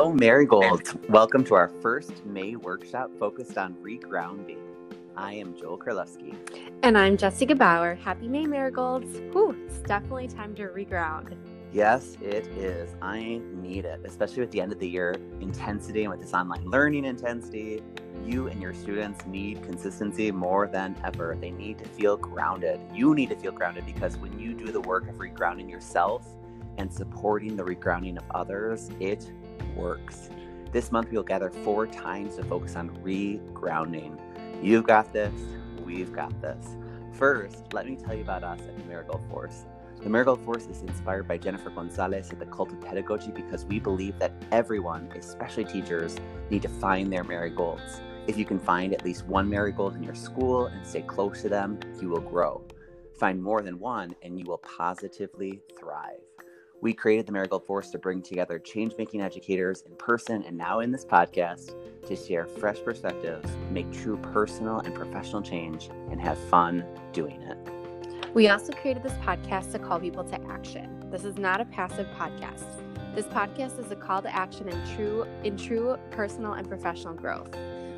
Hello, Marigolds. Welcome to our first May workshop focused on regrounding. I am Joel Karlewski. And I'm Jessica Bauer. Happy May, Marigolds. Whew, it's definitely time to reground. Yes, it is. I need it, especially at the end of the year intensity and with this online learning intensity. You and your students need consistency more than ever. They need to feel grounded. You need to feel grounded because when you do the work of regrounding yourself and supporting the regrounding of others, it works. This month, we'll gather four times to focus on regrounding. You've got this, we've got this. First, let me tell you about us at the Marigold Force. The Marigold Force is inspired by Jennifer Gonzalez at the Cult of Pedagogy because we believe that everyone, especially teachers, need to find their marigolds. If you can find at least one marigold in your school and stay close to them, you will grow. Find more than one and you will positively thrive. We created the Marigold Force to bring together change making educators in person and now in this podcast to share fresh perspectives, make true personal and professional change, and have fun doing it. We also created this podcast to call people to action. This is not a passive podcast. This podcast is a call to action in true in true personal and professional growth.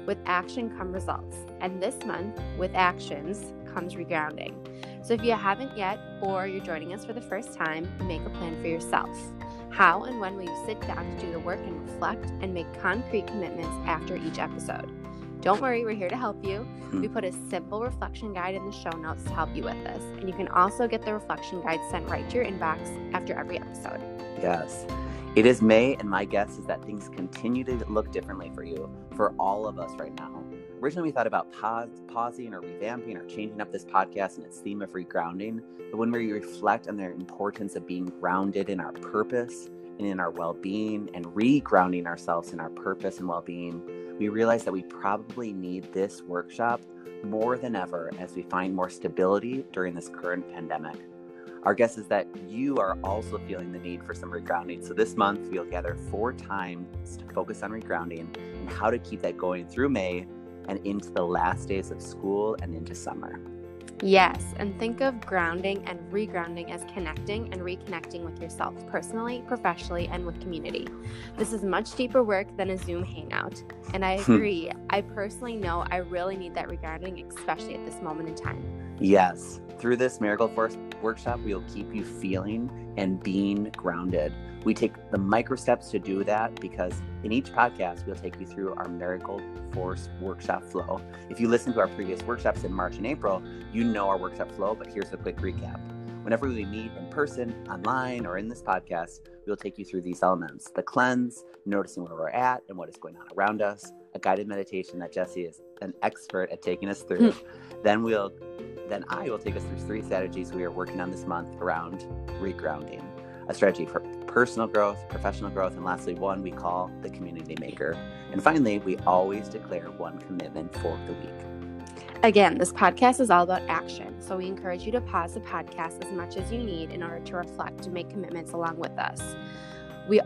With action come results. And this month, with actions comes regrounding. So if you haven't yet or you're joining us for the first time, make a plan for yourself. How and when will you sit down to do the work and reflect and make concrete commitments after each episode? Don't worry, we're here to help you. Hmm. We put a simple reflection guide in the show notes to help you with this. And you can also get the reflection guide sent right to your inbox after every episode. Yes. It is May, and my guess is that things continue to look differently for you, for all of us right now. Originally, we thought about pause, pausing or revamping or changing up this podcast and its theme of regrounding. But when we reflect on the importance of being grounded in our purpose and in our well being and regrounding ourselves in our purpose and well being, we realize that we probably need this workshop more than ever as we find more stability during this current pandemic. Our guess is that you are also feeling the need for some regrounding. So this month, we'll gather four times to focus on regrounding and how to keep that going through May and into the last days of school and into summer. Yes, and think of grounding and regrounding as connecting and reconnecting with yourself personally, professionally, and with community. This is much deeper work than a Zoom hangout. And I Hmm. agree, I personally know I really need that regrounding, especially at this moment in time. Yes, through this Marigold Force workshop, we'll keep you feeling and being grounded. We take the micro steps to do that because in each podcast, we'll take you through our Marigold Force workshop flow. If you listen to our previous workshops in March and April, you know our workshop flow, but here's a quick recap. Whenever we meet in person, online, or in this podcast, we'll take you through these elements the cleanse, noticing where we're at and what is going on around us, a guided meditation that Jesse is an expert at taking us through. Hmm. then we'll then I will take us through three strategies we are working on this month around regrounding. A strategy for personal growth, professional growth, and lastly, one we call the community maker. And finally, we always declare one commitment for the week. Again, this podcast is all about action, so we encourage you to pause the podcast as much as you need in order to reflect and make commitments along with us. We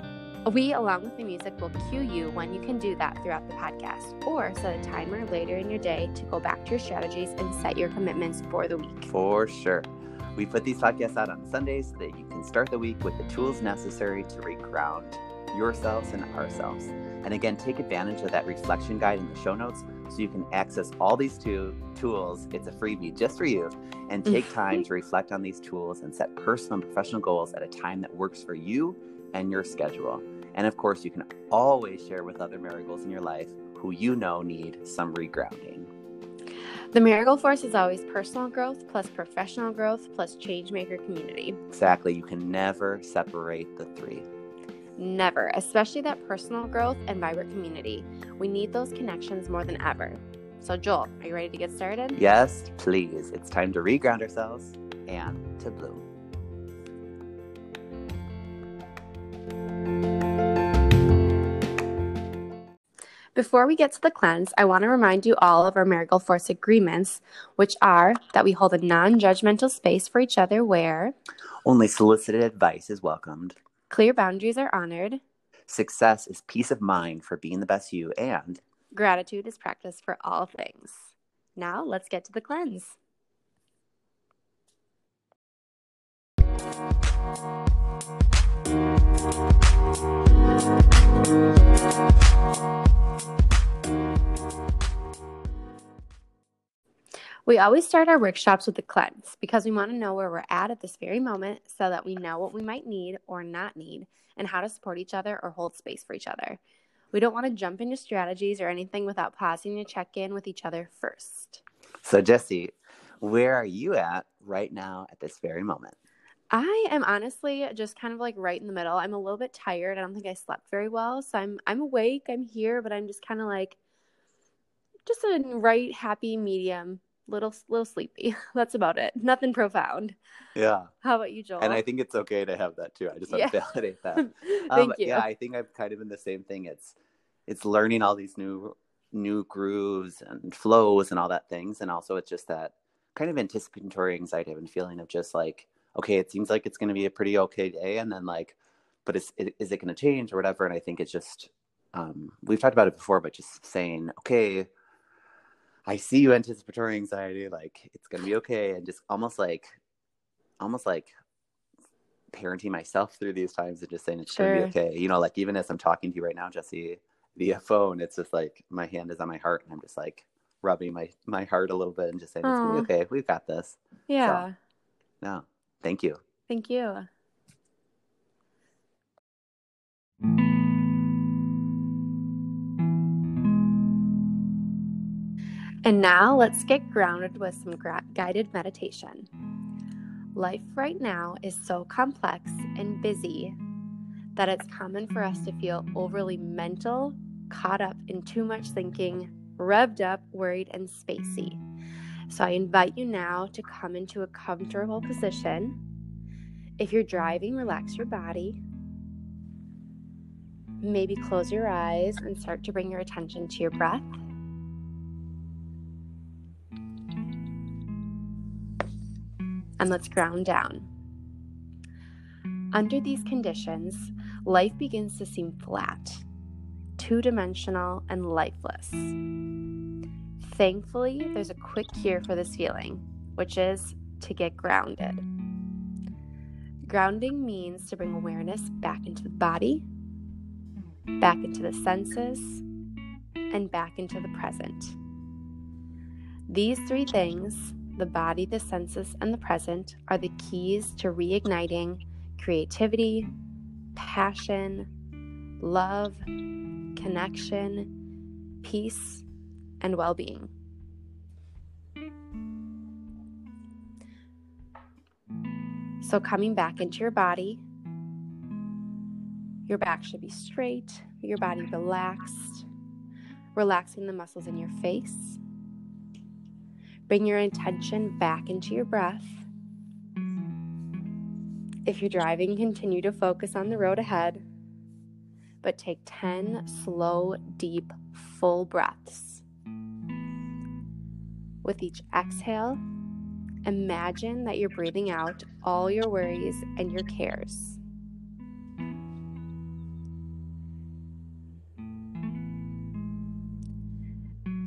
we, along with the music, will cue you when you can do that throughout the podcast, or set a timer later in your day to go back to your strategies and set your commitments for the week. For sure. We put these podcasts out on Sundays so that you can start the week with the tools necessary to reground yourselves and ourselves. And again, take advantage of that reflection guide in the show notes so you can access all these two tools. It's a freebie just for you. And mm-hmm. take time to reflect on these tools and set personal and professional goals at a time that works for you and your schedule. And of course, you can always share with other marigolds in your life who you know need some regrounding. The Marigold Force is always personal growth plus professional growth plus change maker community. Exactly. You can never separate the three. Never, especially that personal growth and vibrant community. We need those connections more than ever. So, Joel, are you ready to get started? Yes, please. It's time to reground ourselves and to bloom. Before we get to the cleanse, I want to remind you all of our Marigold Force agreements, which are that we hold a non judgmental space for each other where Only solicited advice is welcomed. clear boundaries are honored, Success is peace of mind for being the best you, and gratitude is practiced for all things. Now, let's get to the cleanse. We always start our workshops with a cleanse because we want to know where we're at at this very moment so that we know what we might need or not need and how to support each other or hold space for each other. We don't want to jump into strategies or anything without pausing to check in with each other first. So, Jesse, where are you at right now at this very moment? I am honestly just kind of like right in the middle. I'm a little bit tired. I don't think I slept very well, so I'm I'm awake. I'm here, but I'm just kind of like just a right happy medium little little sleepy. That's about it. Nothing profound. Yeah. How about you, Joel? And I think it's okay to have that too. I just want yeah. to validate that. Thank um, you. Yeah, I think I've kind of been the same thing. It's it's learning all these new new grooves and flows and all that things, and also it's just that kind of anticipatory anxiety and feeling of just like, okay, it seems like it's going to be a pretty okay day, and then like, but is is it going to change or whatever? And I think it's just um, we've talked about it before, but just saying, okay, I see you anticipatory anxiety, like it's gonna be okay, and just almost like, almost like parenting myself through these times and just saying it's sure. gonna be okay. You know, like even as I'm talking to you right now, Jesse, via phone, it's just like my hand is on my heart, and I'm just like rubbing my my heart a little bit and just saying Aww. it's be okay. We've got this. Yeah. So, no, thank you. Thank you. And now let's get grounded with some gra- guided meditation. Life right now is so complex and busy that it's common for us to feel overly mental, caught up in too much thinking, revved up, worried, and spacey. So I invite you now to come into a comfortable position. If you're driving, relax your body. Maybe close your eyes and start to bring your attention to your breath. and let's ground down. Under these conditions, life begins to seem flat, two dimensional, and lifeless. Thankfully, there's a mm. quick cure for this feeling, which is to get grounded. Grounding means to bring awareness back into the body, back into the senses, and back into the present. These three things the body, the senses, and the present are the keys to reigniting creativity, passion, love, connection, peace, and well being. So, coming back into your body, your back should be straight, your body relaxed, relaxing the muscles in your face Bring your intention back into your breath. If you're driving, continue to focus on the road ahead, but take 10 slow, deep, full breaths. With each exhale, imagine that you're breathing out all your worries and your cares.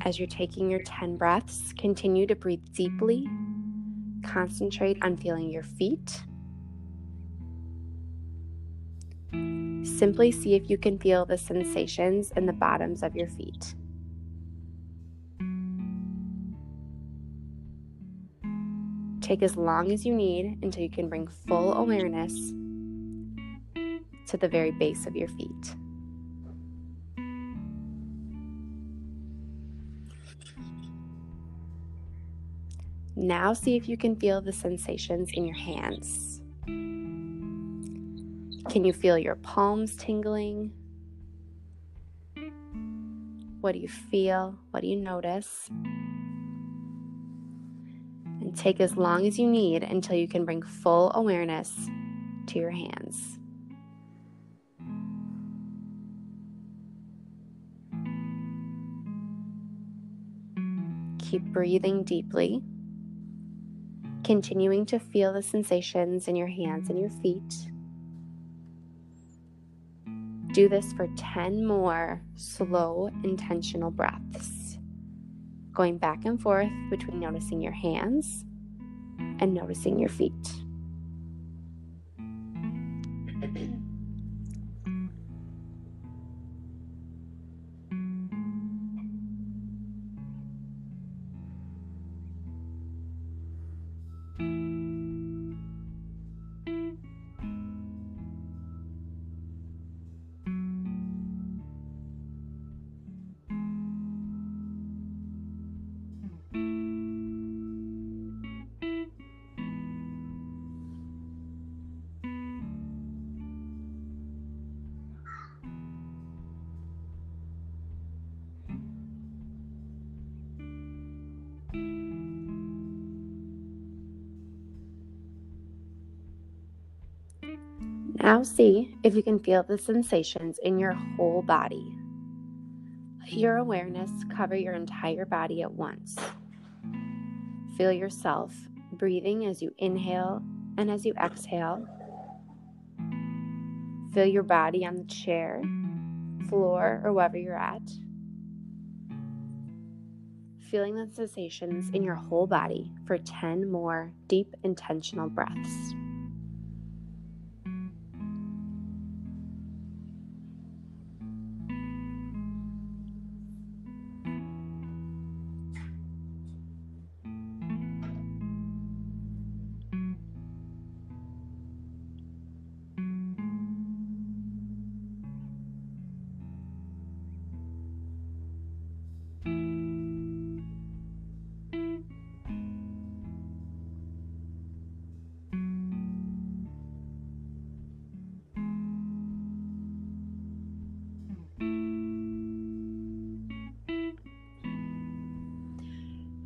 As you're taking your 10 breaths, continue to breathe deeply. Concentrate on feeling your feet. Simply see if you can feel the sensations in the bottoms of your feet. Take as long as you need until you can bring full awareness to the very base of your feet. Now see if you can feel the sensations in your hands. Can you feel your palms tingling? What do you feel? What do you notice? Take as long as you need until you can bring full awareness to your hands. Keep breathing deeply continuing to feel the sensations in your hands and your feet. Do this for 10 more slow, intentional breaths, going back and forth between noticing your hands and noticing your feet. Now see if you can feel the sensations in your whole body. Let your awareness cover your entire body at once. Feel yourself breathing as you inhale and as you exhale. Feel your body on the chair, floor, or wherever you're at. Feeling the sensations in your whole body for 10 more deep, intentional breaths.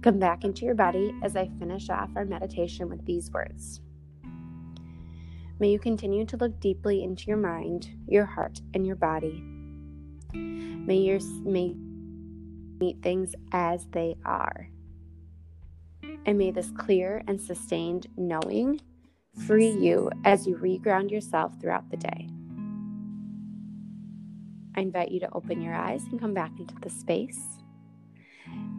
Come back into your body as I finish off our meditation with these words. May you continue to look deeply into your mind, your heart, and your body. May your may meet things as they are. And may this clear and sustained knowing free you as you reground yourself throughout the day. I invite you to open your eyes and come back into the space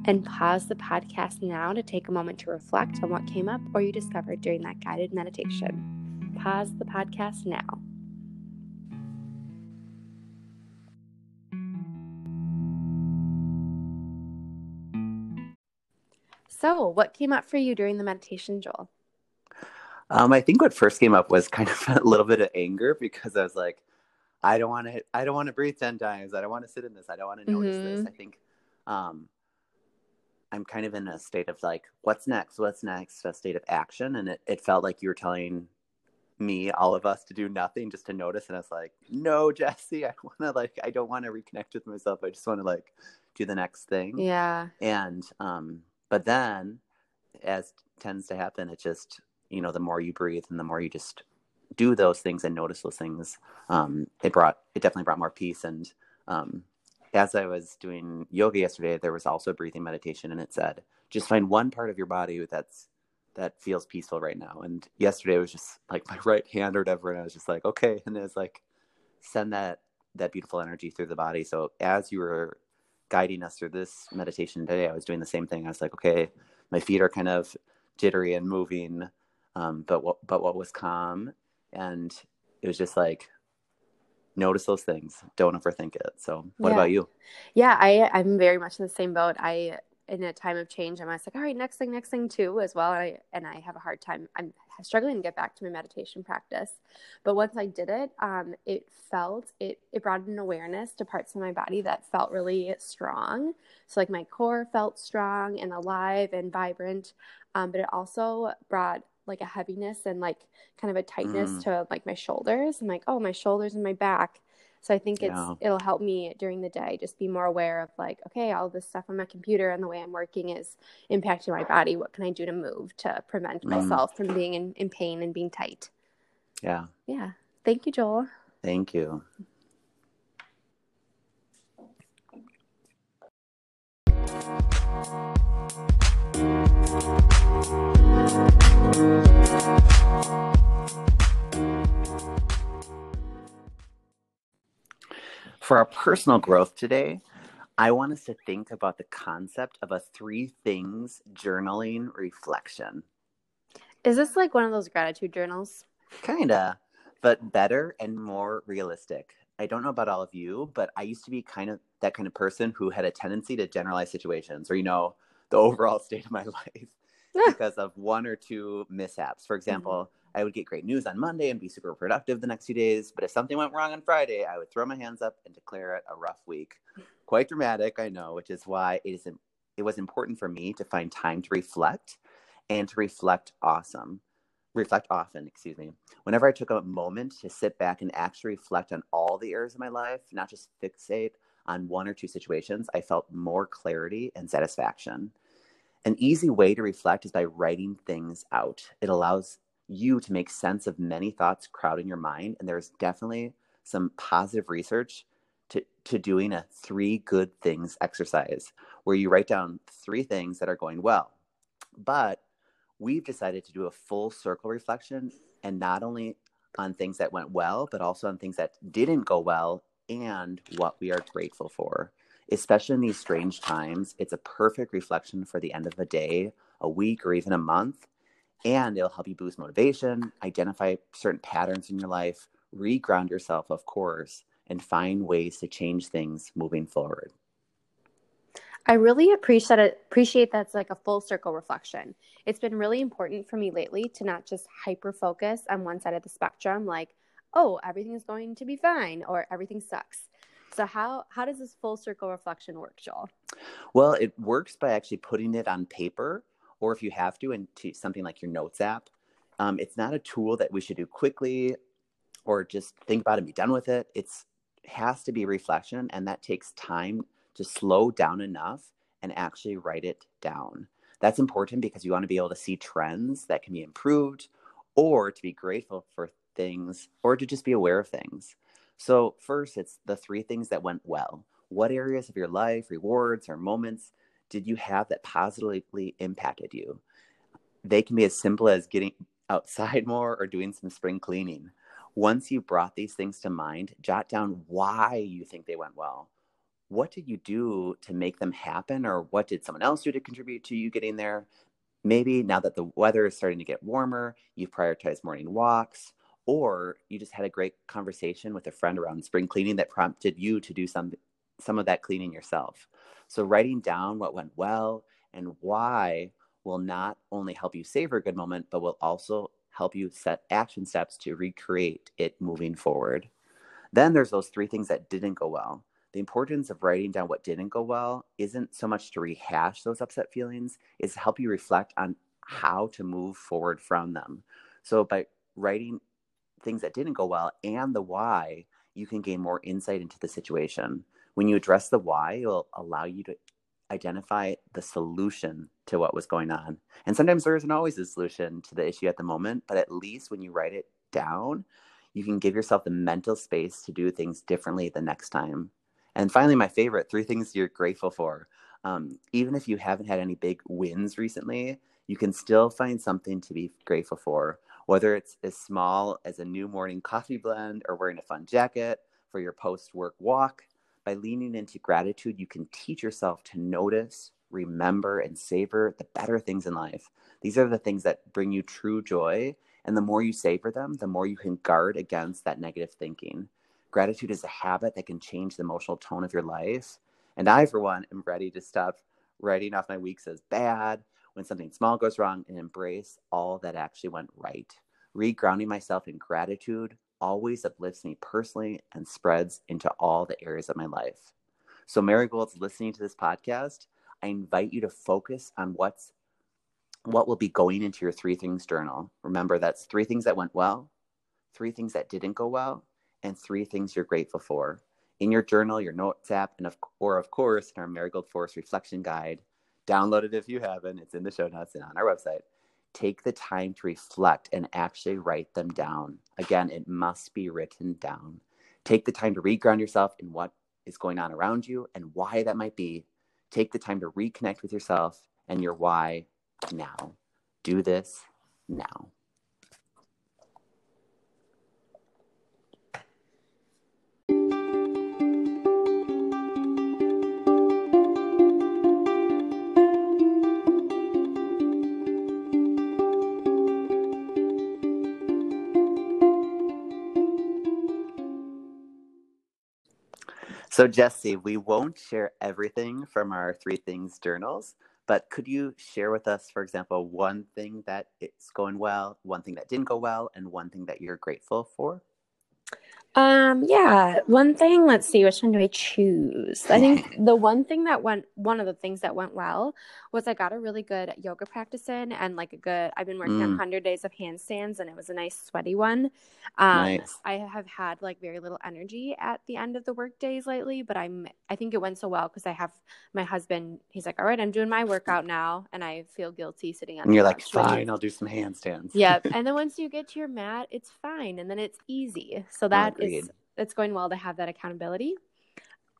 and pause the podcast now to take a moment to reflect on what came up or you discovered during that guided meditation. Pause the podcast now. So, what came up for you during the meditation, Joel? Um, I think what first came up was kind of a little bit of anger because I was like, I don't want to, I don't want to breathe ten times. I don't want to sit in this. I don't want to notice mm-hmm. this. I think um, I'm kind of in a state of like, what's next? What's next? A state of action. And it, it felt like you were telling me, all of us, to do nothing, just to notice. And I was like, no, Jesse, I want to like, I don't want to reconnect with myself. I just want to like do the next thing. Yeah. And, um, but then as tends to happen, it just, you know, the more you breathe and the more you just do those things and notice those things, um, it brought, it definitely brought more peace and, um, as I was doing yoga yesterday, there was also breathing meditation, and it said, just find one part of your body that's that feels peaceful right now. And yesterday was just like my right hand or whatever, and I was just like, okay, and it was like, send that that beautiful energy through the body. So as you were guiding us through this meditation today, I was doing the same thing. I was like, okay, my feet are kind of jittery and moving, um, but what but what was calm, and it was just like notice those things don't overthink it. So what yeah. about you? Yeah i i'm very much in the same boat. I in a time of change i'm always like all right next thing next thing too as well and i and i have a hard time i'm struggling to get back to my meditation practice. But once i did it um it felt it it brought an awareness to parts of my body that felt really strong. So like my core felt strong and alive and vibrant um, but it also brought like a heaviness and like kind of a tightness mm. to like my shoulders. I'm like, oh, my shoulders and my back. So I think it's yeah. it'll help me during the day just be more aware of like, okay, all this stuff on my computer and the way I'm working is impacting my body. What can I do to move to prevent mm. myself from being in, in pain and being tight? Yeah. Yeah. Thank you, Joel. Thank you. For our personal growth today, I want us to think about the concept of a three things journaling reflection. Is this like one of those gratitude journals? Kinda, but better and more realistic. I don't know about all of you, but I used to be kind of that kind of person who had a tendency to generalize situations or, you know, the overall state of my life because of one or two mishaps. For example, mm-hmm. I would get great news on Monday and be super productive the next few days. But if something went wrong on Friday, I would throw my hands up and declare it a rough week. Quite dramatic, I know, which is why it is it was important for me to find time to reflect and to reflect awesome. Reflect often, excuse me. Whenever I took a moment to sit back and actually reflect on all the areas of my life, not just fixate on one or two situations, I felt more clarity and satisfaction. An easy way to reflect is by writing things out. It allows you to make sense of many thoughts crowding your mind. And there's definitely some positive research to, to doing a three good things exercise where you write down three things that are going well. But we've decided to do a full circle reflection and not only on things that went well, but also on things that didn't go well and what we are grateful for. Especially in these strange times, it's a perfect reflection for the end of a day, a week, or even a month. And it'll help you boost motivation, identify certain patterns in your life, reground yourself, of course, and find ways to change things moving forward. I really appreciate it, appreciate that's like a full circle reflection. It's been really important for me lately to not just hyper focus on one side of the spectrum, like, oh, everything is going to be fine or everything sucks. So how how does this full circle reflection work, Joel? Well, it works by actually putting it on paper, or if you have to, into something like your notes app. Um, it's not a tool that we should do quickly, or just think about and be done with it. It's has to be reflection, and that takes time to slow down enough and actually write it down. That's important because you want to be able to see trends that can be improved or to be grateful for things or to just be aware of things. So, first, it's the three things that went well. What areas of your life, rewards, or moments did you have that positively impacted you? They can be as simple as getting outside more or doing some spring cleaning. Once you brought these things to mind, jot down why you think they went well what did you do to make them happen or what did someone else do to contribute to you getting there maybe now that the weather is starting to get warmer you've prioritized morning walks or you just had a great conversation with a friend around spring cleaning that prompted you to do some some of that cleaning yourself so writing down what went well and why will not only help you savor a good moment but will also help you set action steps to recreate it moving forward then there's those three things that didn't go well the importance of writing down what didn't go well isn't so much to rehash those upset feelings, it's to help you reflect on how to move forward from them. So by writing things that didn't go well and the why, you can gain more insight into the situation. When you address the why, it'll allow you to identify the solution to what was going on. And sometimes there isn't always a solution to the issue at the moment, but at least when you write it down, you can give yourself the mental space to do things differently the next time. And finally, my favorite three things you're grateful for. Um, even if you haven't had any big wins recently, you can still find something to be grateful for, whether it's as small as a new morning coffee blend or wearing a fun jacket for your post work walk. By leaning into gratitude, you can teach yourself to notice, remember, and savor the better things in life. These are the things that bring you true joy. And the more you savor them, the more you can guard against that negative thinking. Gratitude is a habit that can change the emotional tone of your life. And I, for one, am ready to stop writing off my weeks as bad when something small goes wrong and embrace all that actually went right. Regrounding myself in gratitude always uplifts me personally and spreads into all the areas of my life. So, Marigolds, listening to this podcast, I invite you to focus on what's what will be going into your three things journal. Remember, that's three things that went well, three things that didn't go well, and three things you're grateful for in your journal, your notes app, and of, or of course in our Marigold Force Reflection Guide. Download it if you haven't. It's in the show notes and on our website. Take the time to reflect and actually write them down. Again, it must be written down. Take the time to reground yourself in what is going on around you and why that might be. Take the time to reconnect with yourself and your why now. Do this now. So, Jesse, we won't share everything from our Three Things journals, but could you share with us, for example, one thing that it's going well, one thing that didn't go well, and one thing that you're grateful for? Um, yeah. One thing, let's see, which one do I choose? I think the one thing that went, one of the things that went well was I got a really good yoga practice in and like a good, I've been working on Mm. 100 days of handstands and it was a nice sweaty one. Um, Nice. I have had like very little energy at the end of the work days lately, but I'm, I think it went so well because I have my husband, he's like, all right, I'm doing my workout now. And I feel guilty sitting on And the you're like, couch, which is- fine, I'll do some handstands. Yep. And then once you get to your mat, it's fine. And then it's easy. So that is it's going well to have that accountability.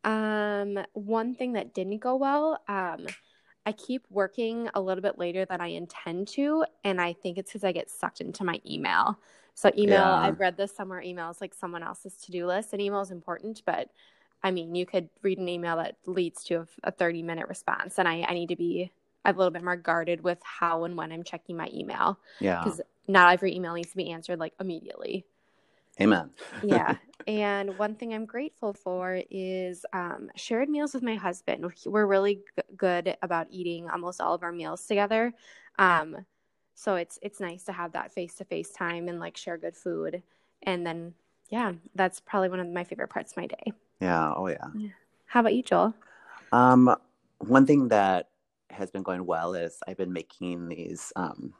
Um, one thing that didn't go well, um, I keep working a little bit later than I intend to, and I think it's because I get sucked into my email. So email, Yeah. I've read this somewhere. Email is like someone else's to-do list, and email is important, but I mean, you could read an email that leads to a, a 30-minute response, and I, I need to be a little bit more guarded with how and when I'm checking my email Yeah. because not every email needs to be answered like immediately. Amen. Yeah. and one thing I'm grateful for is um, shared meals with my husband. We're really g- good about eating almost all of our meals together. Um, so it's it's nice to have that face to face time and like share good food. And then yeah, that's probably one of my favorite parts of my day. Yeah. Oh, yeah. How about you, Joel? Um, one thing that has been going well is I've been making these um,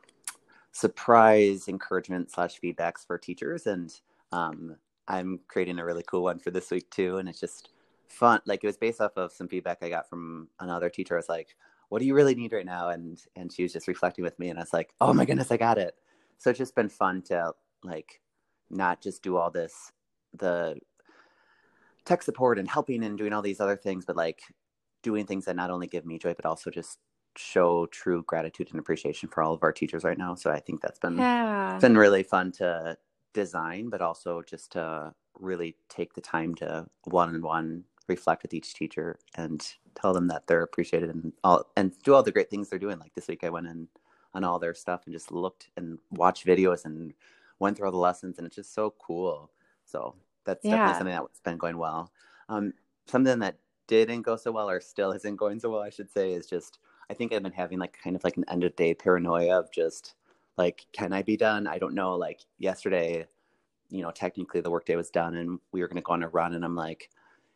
surprise encouragement slash feedbacks for teachers, and um, I'm creating a really cool one for this week too. And it's just fun. Like it was based off of some feedback I got from another teacher. I was like, "What do you really need right now?" And and she was just reflecting with me, and I was like, "Oh my goodness, I got it." So it's just been fun to like not just do all this the tech support and helping and doing all these other things, but like doing things that not only give me joy, but also just show true gratitude and appreciation for all of our teachers right now. So I think that's been Yeah. it's been really fun to design, but also just to really take the time to one on one reflect with each teacher and tell them that they're appreciated and all and do all the great things they're doing. Like this week I went in on all their stuff and just looked and watched videos and went through all the lessons and it's just so cool. So that's Yeah. definitely something that's been going well. Um, something that didn't go so well or still isn't going so well, I should say, is just I think I've been having like kind of like an end of day paranoia of just like, can I be done? I don't know. Like yesterday, you know, technically the workday was done and we were gonna go on a run and I'm like,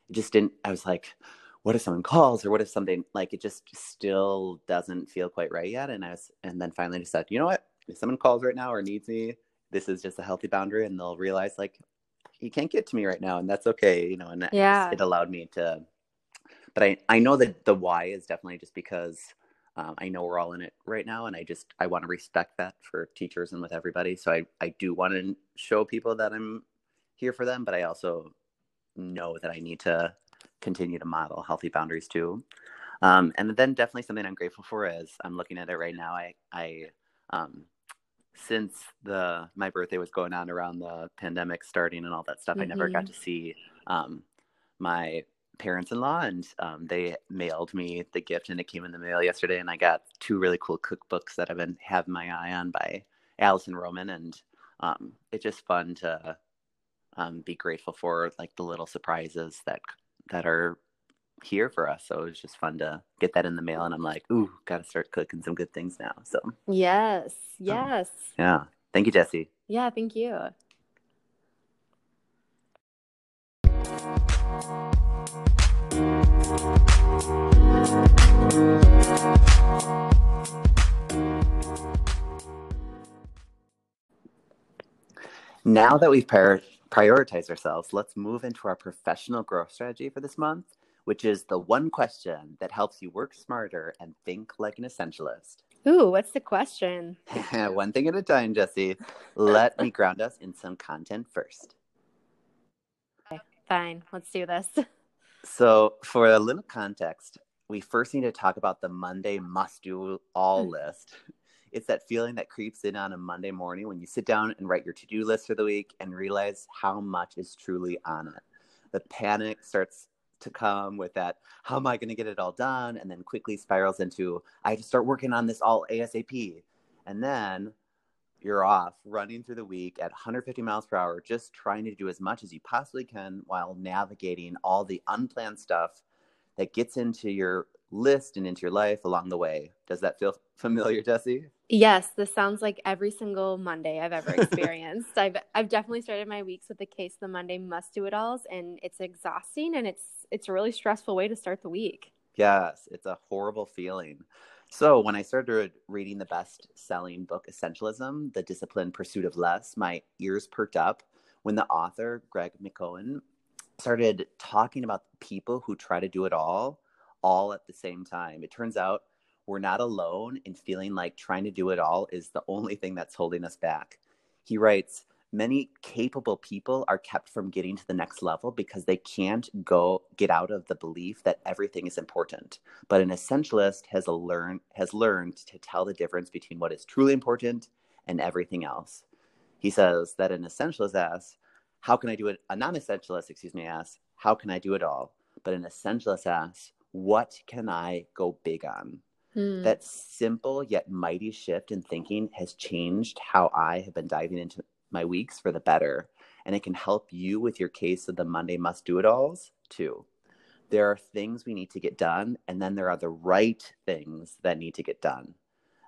it just didn't I was like, what if someone calls or what if something like it just still doesn't feel quite right yet? And I was and then finally just said, you know what? If someone calls right now or needs me, this is just a healthy boundary and they'll realize like you can't get to me right now and that's okay, you know, and Yeah. it allowed me to but I, I know that the why is definitely just because um, I know we're all in it right now, and I just I want to respect that for teachers and with everybody. So I I do want to show people that I'm here for them, but I also know that I need to continue to model healthy boundaries too. Um, and then definitely something I'm grateful for is I'm looking at it right now. I I um, since the my birthday was going on around the pandemic starting and all that stuff, I never got to see um, my parents-in-law and um, they mailed me the gift and it came in the mail yesterday and i got two really cool cookbooks that i've been having my eye on by alison roman and um, it's just fun to um, be grateful for like the little surprises that that are here for us so it was just fun to get that in the mail and i'm like ooh gotta start cooking some good things now so Yes. Yes. yeah thank you jesse Yeah, thank you. Now that we've prior- prioritized ourselves, let's move into our professional growth strategy for this month, which is the one question that helps you work smarter and think like an essentialist. Ooh, what's the question? one thing at a time, Jesse. Let me ground us in some content first. Fine, let's do this. So, for a little context, we first need to talk about the Monday must do all Hmm. list. It's that feeling that creeps in on a Monday morning when you sit down and write your to do list for the week and realize how much is truly on it. The panic starts to come with that, how am I going to get it all done? And then quickly spirals into, I have to start working on this all ASAP. And then you're off running through the week at 150 miles per hour, just trying to do as much as you possibly can while navigating all the unplanned stuff that gets into your list and into your life along the way. Does that feel familiar, Jesse? Yes, this sounds like every single Monday I've ever experienced. I've I've definitely started my weeks with the case the Monday must do it alls and it's exhausting and it's it's a really stressful way to start the week. Yes, it's a horrible feeling. So, when I started reading the best selling book, Essentialism The Disciplined Pursuit of Less, my ears perked up when the author, Greg McKeown, started talking about people who try to do it all, all at the same time. It turns out we're not alone in feeling like trying to do it all is the only thing that's holding us back. He writes, many capable people are kept from getting to the next level because they can't go get out of the belief that everything is important. But an essentialist has a learn has learned to tell the difference between what is truly important and everything else. He says that an essentialist asks how can i do it? A non-essentialist excuse me asks how can i do it all? But an essentialist asks what can i go big on? Hmm. that simple yet mighty shift in thinking has changed how I have been diving into my weeks for the better. And it can help you with your case of the Monday must do it alls too. There are things we need to get done, and then there are the right things that need to get done.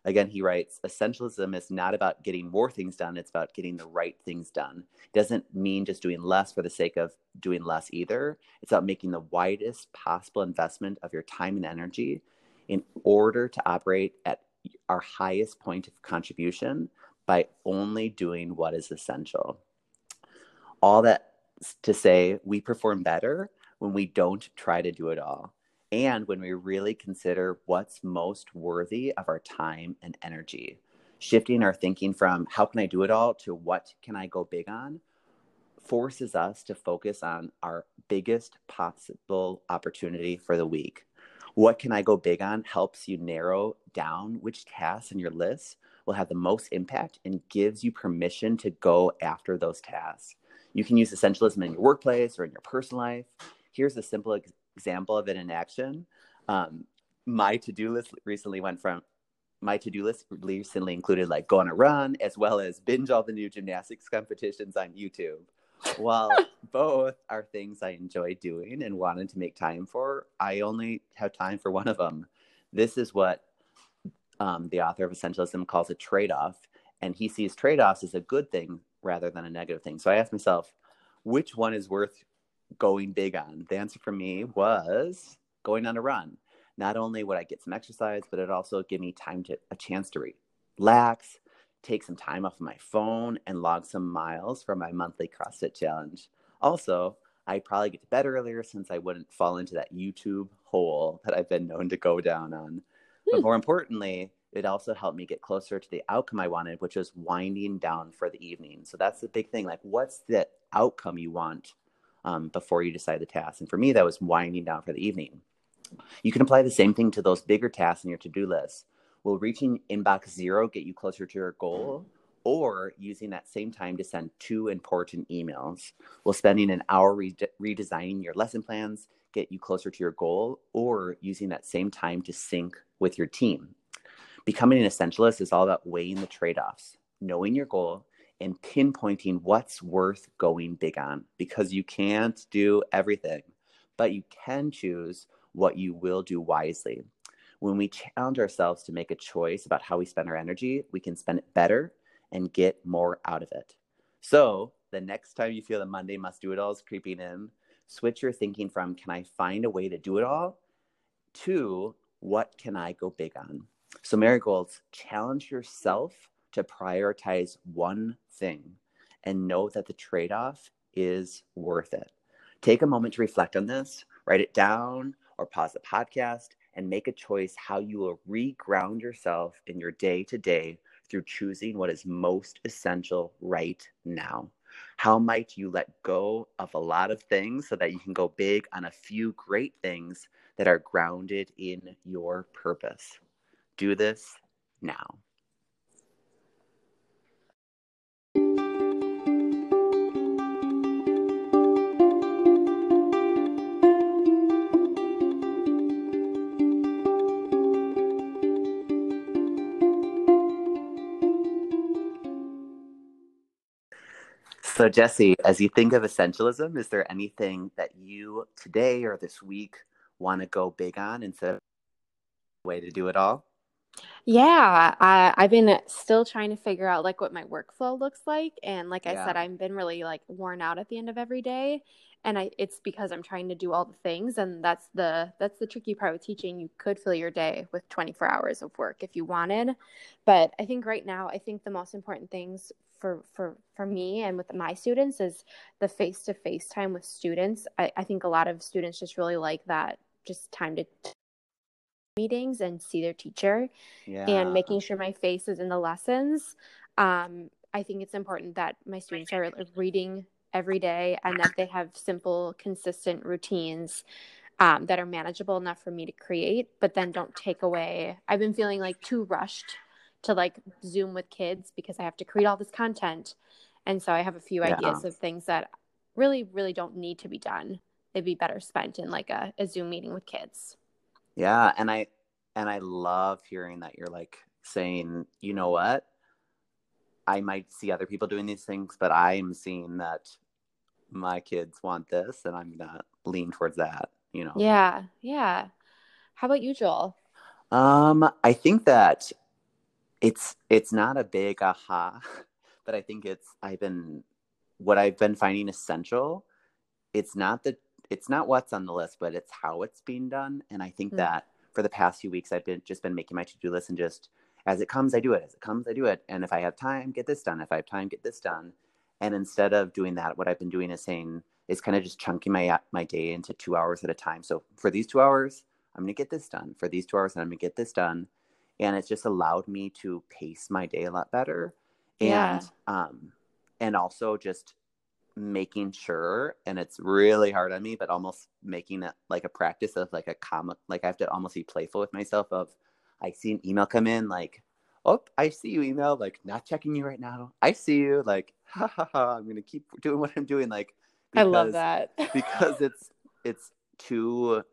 Again, he writes Essentialism is not about getting more things done, it's about getting the right things done. It doesn't mean just doing less for the sake of doing less either. It's about making the widest possible investment of your time and energy in order to operate at our highest point of contribution by only doing what is essential. All that to say, we perform better when we don't try to do it all and when we really consider what's most worthy of our time and energy. Shifting our thinking from how can I do it all to what can I go big on forces us to focus on our biggest possible opportunity for the week. What can I go big on helps you narrow down which tasks in your list will have the most impact and gives you permission to go after those tasks. You can use essentialism in your workplace or in your personal life. Here's a simple ex- example of it in action. Um, my to-do list recently went from my to-do list recently included like go on a run as well as binge all the new gymnastics competitions on YouTube. While both are things I enjoy doing and wanted to make time for, I only have time for one of them. This is what um, the author of Essentialism calls a trade off. And he sees trade offs as a good thing rather than a negative thing. So I asked myself, which one is worth going big on? The answer for me was going on a run. Not only would I get some exercise, but it also give me time to a chance to relax, take some time off of my phone, and log some miles for my monthly CrossFit challenge. Also, I'd probably get to bed earlier since I wouldn't fall into that YouTube hole that I've been known to go down on. But hmm. more importantly, it also helped me get closer to the outcome I wanted, which was winding down for the evening. So that's the big thing. Like, what's the outcome you want um, before you decide the task? And for me, that was winding down for the evening. You can apply the same thing to those bigger tasks in your to do list. Will reaching inbox zero get you closer to your goal? Or using that same time to send two important emails? Will spending an hour re- redesigning your lesson plans get you closer to your goal? Or using that same time to sync with your team. Becoming an essentialist is all about weighing the trade offs, knowing your goal, and pinpointing what's worth going big on because you can't do everything, but you can choose what you will do wisely. When we challenge ourselves to make a choice about how we spend our energy, we can spend it better and get more out of it. So, the next time you feel the Monday must do it all is creeping in, switch your thinking from can I find a way to do it all to what can I go big on? So, marigolds, challenge yourself to prioritize one thing and know that the trade off is worth it. Take a moment to reflect on this, write it down, or pause the podcast and make a choice how you will reground yourself in your day to day through choosing what is most essential right now. How might you let go of a lot of things so that you can go big on a few great things that are grounded in your purpose. Do this now. So, Jesse, as you think of essentialism, is there anything that you today or this week want to go big on instead of way to do it all? Yeah, I, I've been still trying to figure out like what my workflow looks like, and like I Yeah. said, I've been really like worn out at the end of every day, and I it's because I'm trying to do all the things, and that's the that's the tricky part with teaching. You could fill your day with 24 hours of work if you wanted, but I think right now, I think the most important things for for for me and with my students is the face to face time with students. I, I think a lot of students just really like that, just time to meetings and see their teacher Yeah. and making sure my face is in the lessons. Um, I think it's important that my students are reading every day and that they have simple, consistent routines um, that are manageable enough for me to create, but then don't take away. I've been feeling like too rushed to like Zoom with kids because I have to create all this content. And so I have a few Yeah. ideas of things that really, really don't need to be done. They'd be better spent in like a, a Zoom meeting with kids. Yeah, and I and I love hearing that you're like saying, you know what? I might see other people doing these things, but I'm seeing that my kids want this and I'm gonna lean towards that, you know. Yeah, yeah. How about you, Joel? Um, I think that it's it's not a big aha, but I think it's I've been what I've been finding essential. It's not the it's not what's on the list, but it's how it's being done. And I think Mm. that for the past few weeks, I've been just been making my to do list and just as it comes, I do it. As it comes, I do it. And if I have time, get this done. If I have time, get this done. And instead of doing that, what I've been doing is saying is kind of just chunking my my day into two hours at a time. So for these two hours, I'm gonna get this done. For these two hours, I'm gonna get this done. And it's just allowed me to pace my day a lot better. Yeah. And um and also just making sure and it's really hard on me but almost making it like a practice of like a comic like i have to almost be playful with myself of i see an email come in like oh i see you email like not checking you right now i see you like ha ha ha i'm gonna keep doing what i'm doing like I love that. because it's it's too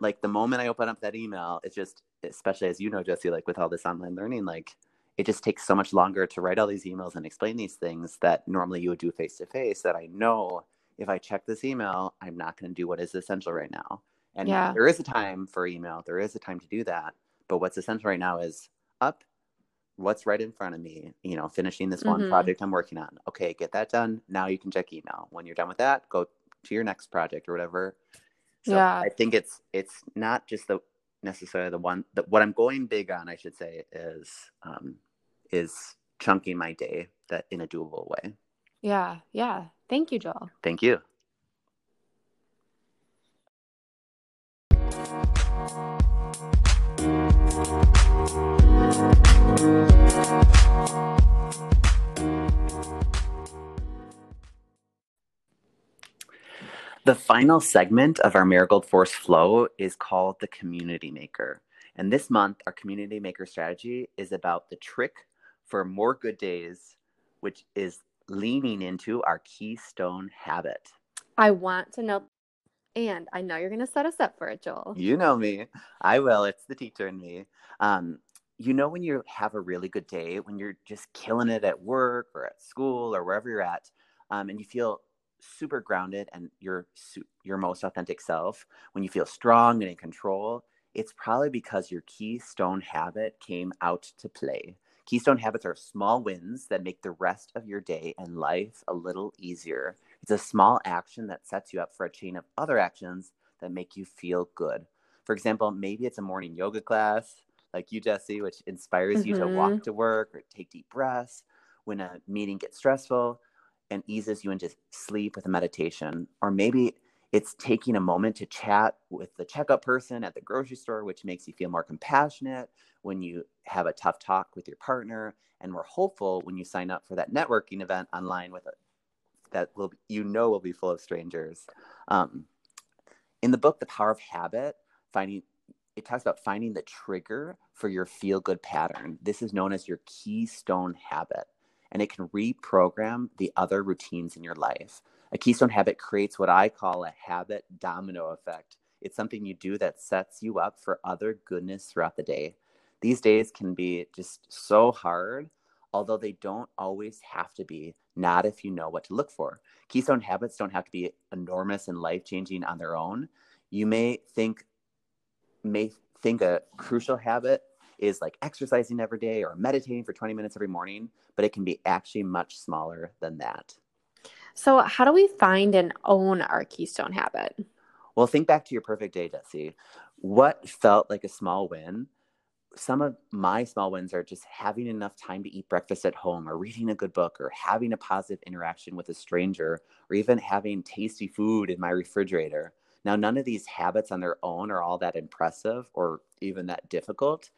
like the moment I open up that email, it's just especially as you know, Jesse, like with all this online learning, like it just takes so much longer to write all these emails and explain these things that normally you would do face to face that I know if I check this email, I'm not going to do what is essential right now. And Yeah. there is a time for email, there is a time to do that. But what's essential right now is up what's right in front of me, you know, finishing this one Mhm. project I'm working on. Okay, get that done. Now you can check email. When you're done with that, go to your next project or whatever. So Yeah. I think it's it's not just the necessarily the one that what I'm going big on, I should say, is um is chunking my day that in a doable way. yeah, yeah. Thank you, Joel. Thank you. The final segment of our Marigold Force Flow is called the Community Maker. And this month, our Community Maker strategy is about the trick for more good days, which is leaning into our keystone habit. I want to know, and I know you're going to set us up for it, Joel. You know me. I will. It's the teacher in me. Um, you know, when you have a really good day, when you're just killing it at work or at school or wherever you're at, um, and you feel super grounded and your your most authentic self, when you feel strong and in control, it's probably because your keystone habit came out to play. Keystone habits are small wins that make the rest of your day and life a little easier. It's a small action that sets you up for a chain of other actions that make you feel good. For example, maybe it's a morning yoga class like you, Jesse, which inspires you to walk mm-hmm. to work or take deep breaths when a meeting gets stressful and eases you into sleep with a meditation. Or maybe it's taking a moment to chat with the checkup person at the grocery store, which makes you feel more compassionate when you have a tough talk with your partner and more hopeful when you sign up for that networking event online with a that will you know will be full of strangers. Um, in the book, The Power of Habit, finding it talks about finding the trigger for your feel good pattern. This is known as your keystone habit, and it can reprogram the other routines in your life. A keystone habit creates what I call a habit domino effect. It's something you do that sets you up for other goodness throughout the day. These days can be just so hard, although they don't always have to be, not if you know what to look for. Keystone habits don't have to be enormous and life changing on their own. You may think may think a crucial habit is like exercising every day or meditating for 20 minutes every morning, but it can be actually much smaller than that. So, how do we find and own our keystone habit? Well, think back to your perfect day, Jesse. What felt like a small win? Some of my small wins are just having enough time to eat breakfast at home, or reading a good book, or having a positive interaction with a stranger, or even having tasty food in my refrigerator. Now, none of these habits on their own are all that impressive or even that difficult,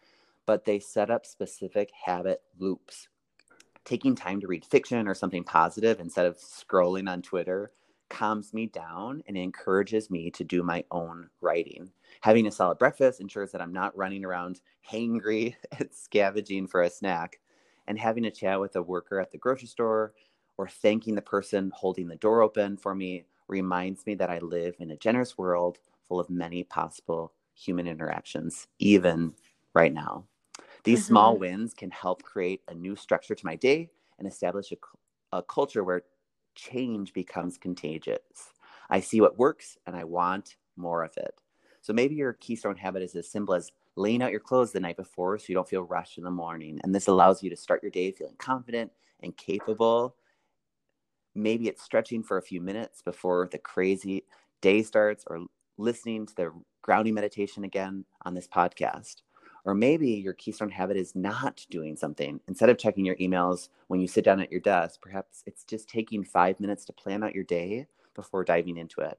but they set up specific habit loops. Taking time to read fiction or something positive instead of scrolling on Twitter calms me down and encourages me to do my own writing. Having a solid breakfast ensures that I'm not running around hangry and scavenging for a snack. And having a chat with a worker at the grocery store or thanking the person holding the door open for me reminds me that I live in a generous world full of many possible human interactions, even right now. These mm-hmm. small wins can help create a new structure to my day and establish a, a culture where change becomes contagious. I see what works and I want more of it. So maybe your keystone habit is as simple as laying out your clothes the night before so you don't feel rushed in the morning. And this allows you to start your day feeling confident and capable. Maybe it's stretching for a few minutes before the crazy day starts or listening to the grounding meditation again on this podcast. Or maybe your keystone habit is not doing something. Instead of checking your emails when you sit down at your desk, perhaps it's just taking five minutes to plan out your day before diving into it.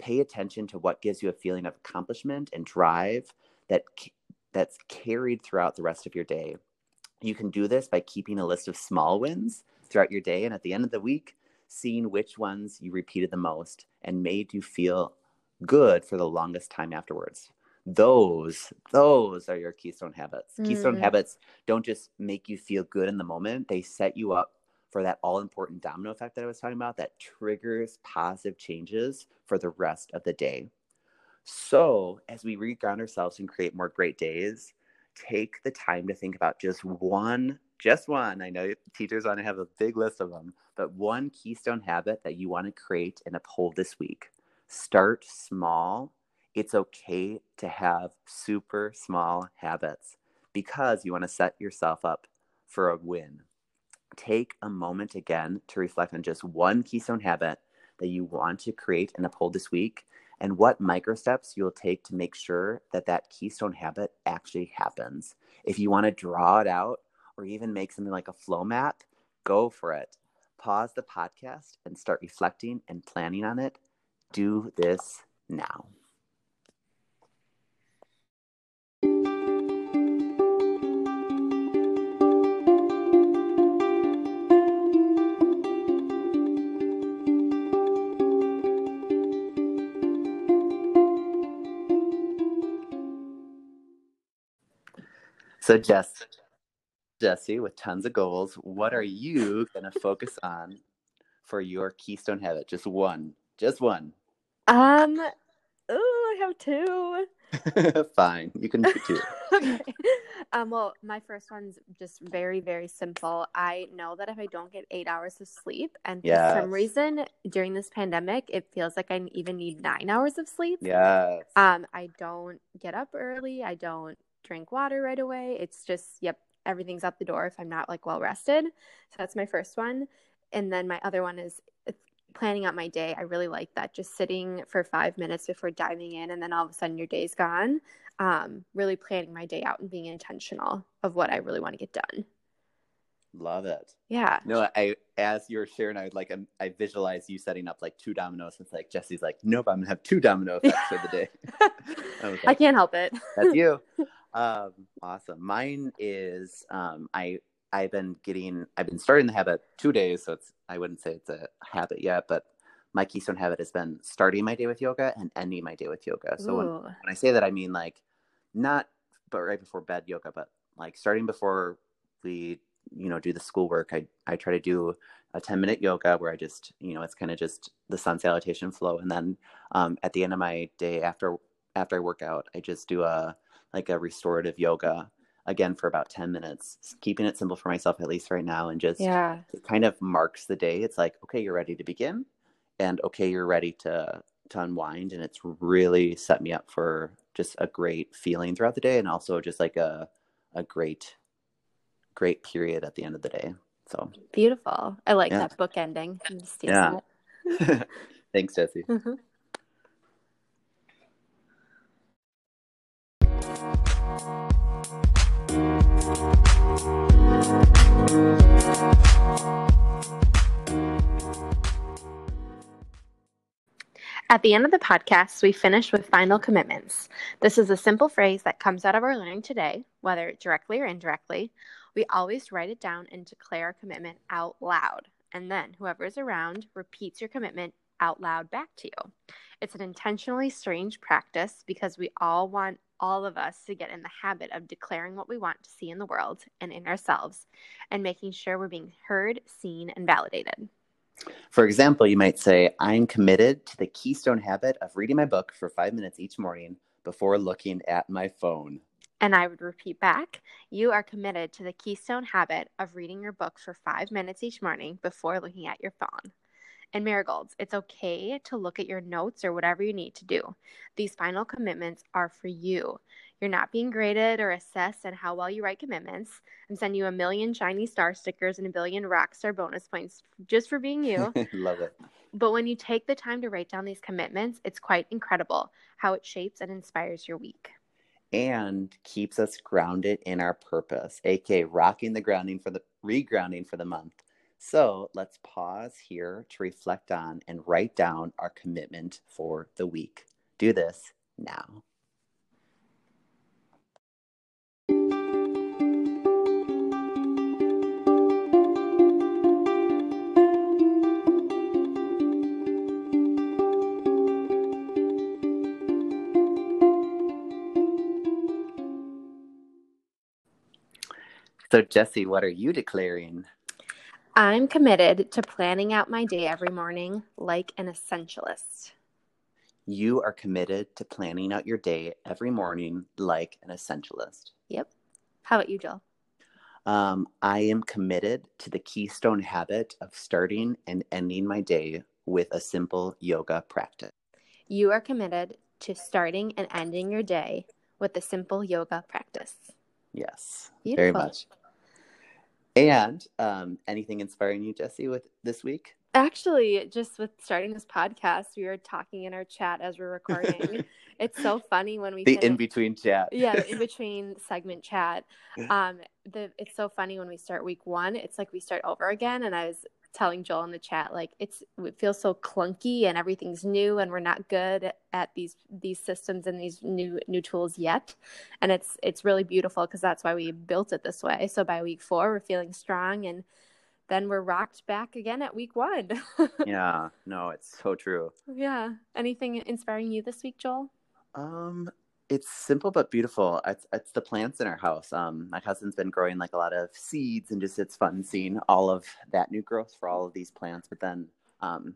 Pay attention to what gives you a feeling of accomplishment and drive that that's carried throughout the rest of your day. You can do this by keeping a list of small wins throughout your day and at the end of the week, seeing which ones you repeated the most and made you feel good for the longest time afterwards those those are your keystone habits. Mm. keystone habits don't just make you feel good in the moment they set you up for that all important domino effect that i was talking about that triggers positive changes for the rest of the day. So as we reground ourselves and create more great days take the time to think about just one just one i know teachers want to have a big list of them but one keystone habit that you want to create and uphold this week. Start small it's okay to have super small habits because you want to set yourself up for a win. Take a moment again to reflect on just one keystone habit that you want to create and uphold this week and what micro steps you'll take to make sure that that keystone habit actually happens. If you want to draw it out or even make something like a flow map, go for it. Pause the podcast and start reflecting and planning on it. Do this now. So, Jess, Jesse, with tons of goals, what are you going to focus on for your keystone habit? Just one, just one. Um, oh, I have two. Fine, you can do two. okay. Um, well, my first one's just very, very simple. I know that if I don't get eight hours of sleep, and for yes. some reason during this pandemic, it feels like I even need nine hours of sleep. Yeah. Um, I don't get up early. I don't drink water right away. It's just, yep, everything's out the door if I'm not like well rested. So that's my first one. And then my other one is uh, planning out my day. I really like that. Just sitting for five minutes before diving in, and then all of a sudden your day's gone. Um, really planning my day out and being intentional of what I really want to get done. Love it. Yeah. No, I as you were sharing, I would like um, I visualize you setting up like two dominoes. It's like Jesse's like, nope, I'm gonna have two domino effects for the day. I, I can't help it. That's you. Um, awesome. Mine is um, I I've been getting I've been starting the habit two days, so it's I wouldn't say it's a habit yet, but my keystone habit has been starting my day with yoga and ending my day with yoga. So when, when I say that, I mean like not but right before bed yoga, but like starting before we you know do the schoolwork. I I try to do a 10 minute yoga where I just, you know, it's kind of just the sun salutation flow. And then um, at the end of my day after, after I work out, I just do a, like a restorative yoga again for about 10 minutes keeping it simple for myself at least right now and just yeah it kind of marks the day it's like okay you're ready to begin and okay you're ready to to unwind and it's really set me up for just a great feeling throughout the day and also just like a a great great period at the end of the day. So beautiful. I like Yeah. that book ending. I'm just Yeah. it. thanks, Jesse. Mhm. At the end of the podcast, we finish with final commitments. This is a simple phrase that comes out of our learning today, whether directly or indirectly. We always write it down and declare a commitment out loud. And then whoever is around repeats your commitment out loud back to you. It's an intentionally strange practice because we all want all of us to get in the habit of declaring what we want to see in the world and in ourselves and making sure we're being heard, seen, and validated. For example, you might say, I'm committed to the keystone habit of reading my book for five minutes each morning before looking at my phone. And I would repeat back, you are committed to the keystone habit of reading your book for five minutes each morning before looking at your phone. And marigolds, it's okay to look at your notes or whatever you need to do. These final commitments are for you. You're not being graded or assessed on how well you write commitments I'm sending you a million shiny star stickers and a billion rock star bonus points just for being you. Love it. But when you take the time to write down these commitments, it's quite incredible how it shapes and inspires your week. And keeps us grounded in our purpose, aka rocking the grounding for the regrounding for the month. So let's pause here to reflect on and write down our commitment for the week. Do this now. So, Jesse, what are you declaring? I'm committed to planning out my day every morning like an essentialist. You are committed to planning out your day every morning like an essentialist. Yep. How about you, Jill? Um, I am committed to the keystone habit of starting and ending my day with a simple yoga practice. You are committed to starting and ending your day with a simple yoga practice. Yes, Beautiful. very much. And um, anything inspiring you, Jesse, with this week? Actually, just with starting this podcast, we were talking in our chat as we're recording. it's so funny when we The in between chat. yeah, in between segment chat. Um, the it's so funny when we start week one. It's like we start over again, and I was telling Joel in the chat like it's it feels so clunky and everything's new, and we're not good at these these systems and these new new tools yet. And it's it's really beautiful because that's why we built it this way. So by week four, we're feeling strong, and then we're rocked back again at week one. yeah, no, it's so true. yeah. Anything inspiring you this week, Joel? Um, it's simple but beautiful. It's it's the plants in our house. Um, my cousin's been growing like a lot of seeds, and just it's fun seeing all of that new growth for all of these plants. But then, um,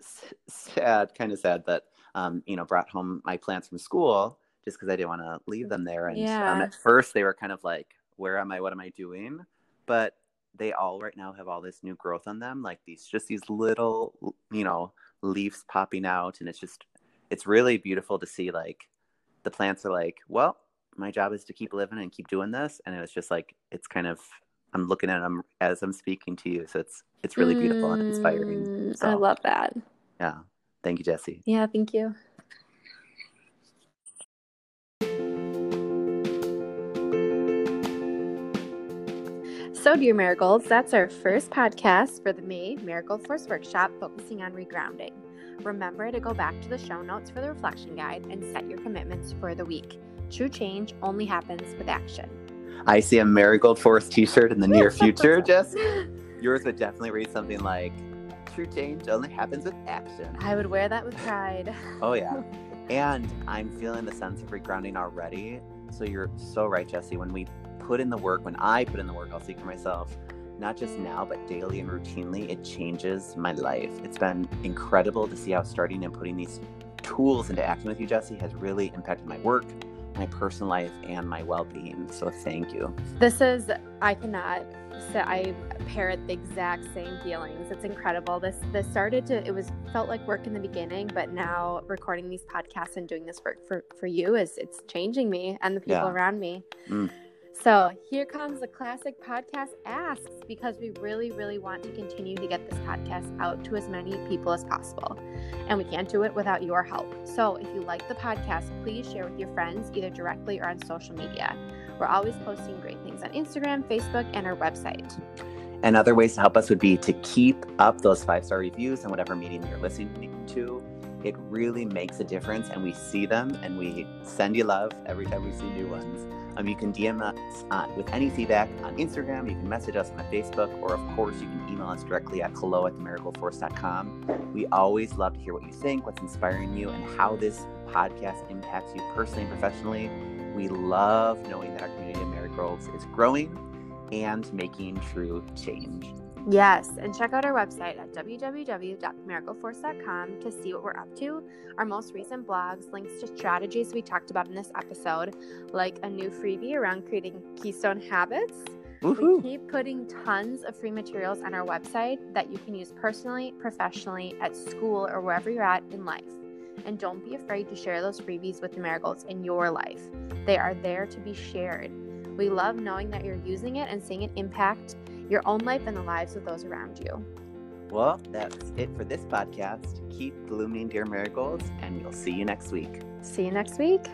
s- sad, kind of sad that um, you know, brought home my plants from school just because I didn't want to leave them there. And um, at first, they were kind of like, "Where am I? What am I doing?" But they all right now have all this new growth on them, like these just these little, you know, leaves popping out, and it's just it's really beautiful to see like the plants are like, well, my job is to keep living and keep doing this, and it was just like it's kind of I'm looking at them as I'm speaking to you, so it's it's really beautiful and inspiring. Mm, So I love that. yeah, thank you, Jesse. Yeah, thank you. So, dear Marigolds, that's our first podcast for the May Marigold Force Workshop focusing on regrounding. Remember to go back to the show notes for the reflection guide and set your commitments for the week. True change only happens with action. I see a Marigold Force T-shirt in the near future, Jess. Yours would definitely read something like, "True change only happens with action." I would wear that with pride. Oh yeah. And I'm feeling the sense of regrounding already. So you're so right, Jesse. When we put in the work, when I put in the work, I'll speak for myself, not just now, but daily and routinely, it changes my life. It's been incredible to see how starting and putting these tools into action with you, Jesse, has really impacted my work, my personal life, and my well being. So thank you. This is, I cannot so I parrot the exact same feelings. It's incredible. This this started to it was felt like work in the beginning, but now recording these podcasts and doing this work for for you is it's changing me and the people Yeah. around me. Mm. So here comes the classic podcast asks because we really, really want to continue to get this podcast out to as many people as possible. And we can't do it without your help. So if you like the podcast, please share with your friends either directly or on social media. We're always posting great things on Instagram, Facebook, and our website. And other ways to help us would be to keep up those five star reviews on whatever medium you're listening to. It really makes a difference, and we see them and we send you love every time we see new ones. Um, you can DM us uh, with any feedback on Instagram. You can message us on Facebook, or of course, you can email us directly at hello at themarigoldforce.com. We always love to hear what you think, what's inspiring you, and how this podcast impacts you personally and professionally. We love knowing that our community of marigolds is growing and making true change. Yes, and check out our website at www.themarigoldforce.com to see what we're up to. Our most recent blogs, links to strategies we talked about in this episode, like a new freebie around creating keystone habits. We keep putting tons of free materials on our website that you can use personally, professionally, at school, or wherever you're at in life. And don't be afraid to share those freebies with the marigolds in your life. They are there to be shared. We love knowing that you're using it and seeing it impact your own life and the lives of those around you. Well, that's it for this podcast. Keep blooming, dear marigolds, and we'll see you next week. See you next week.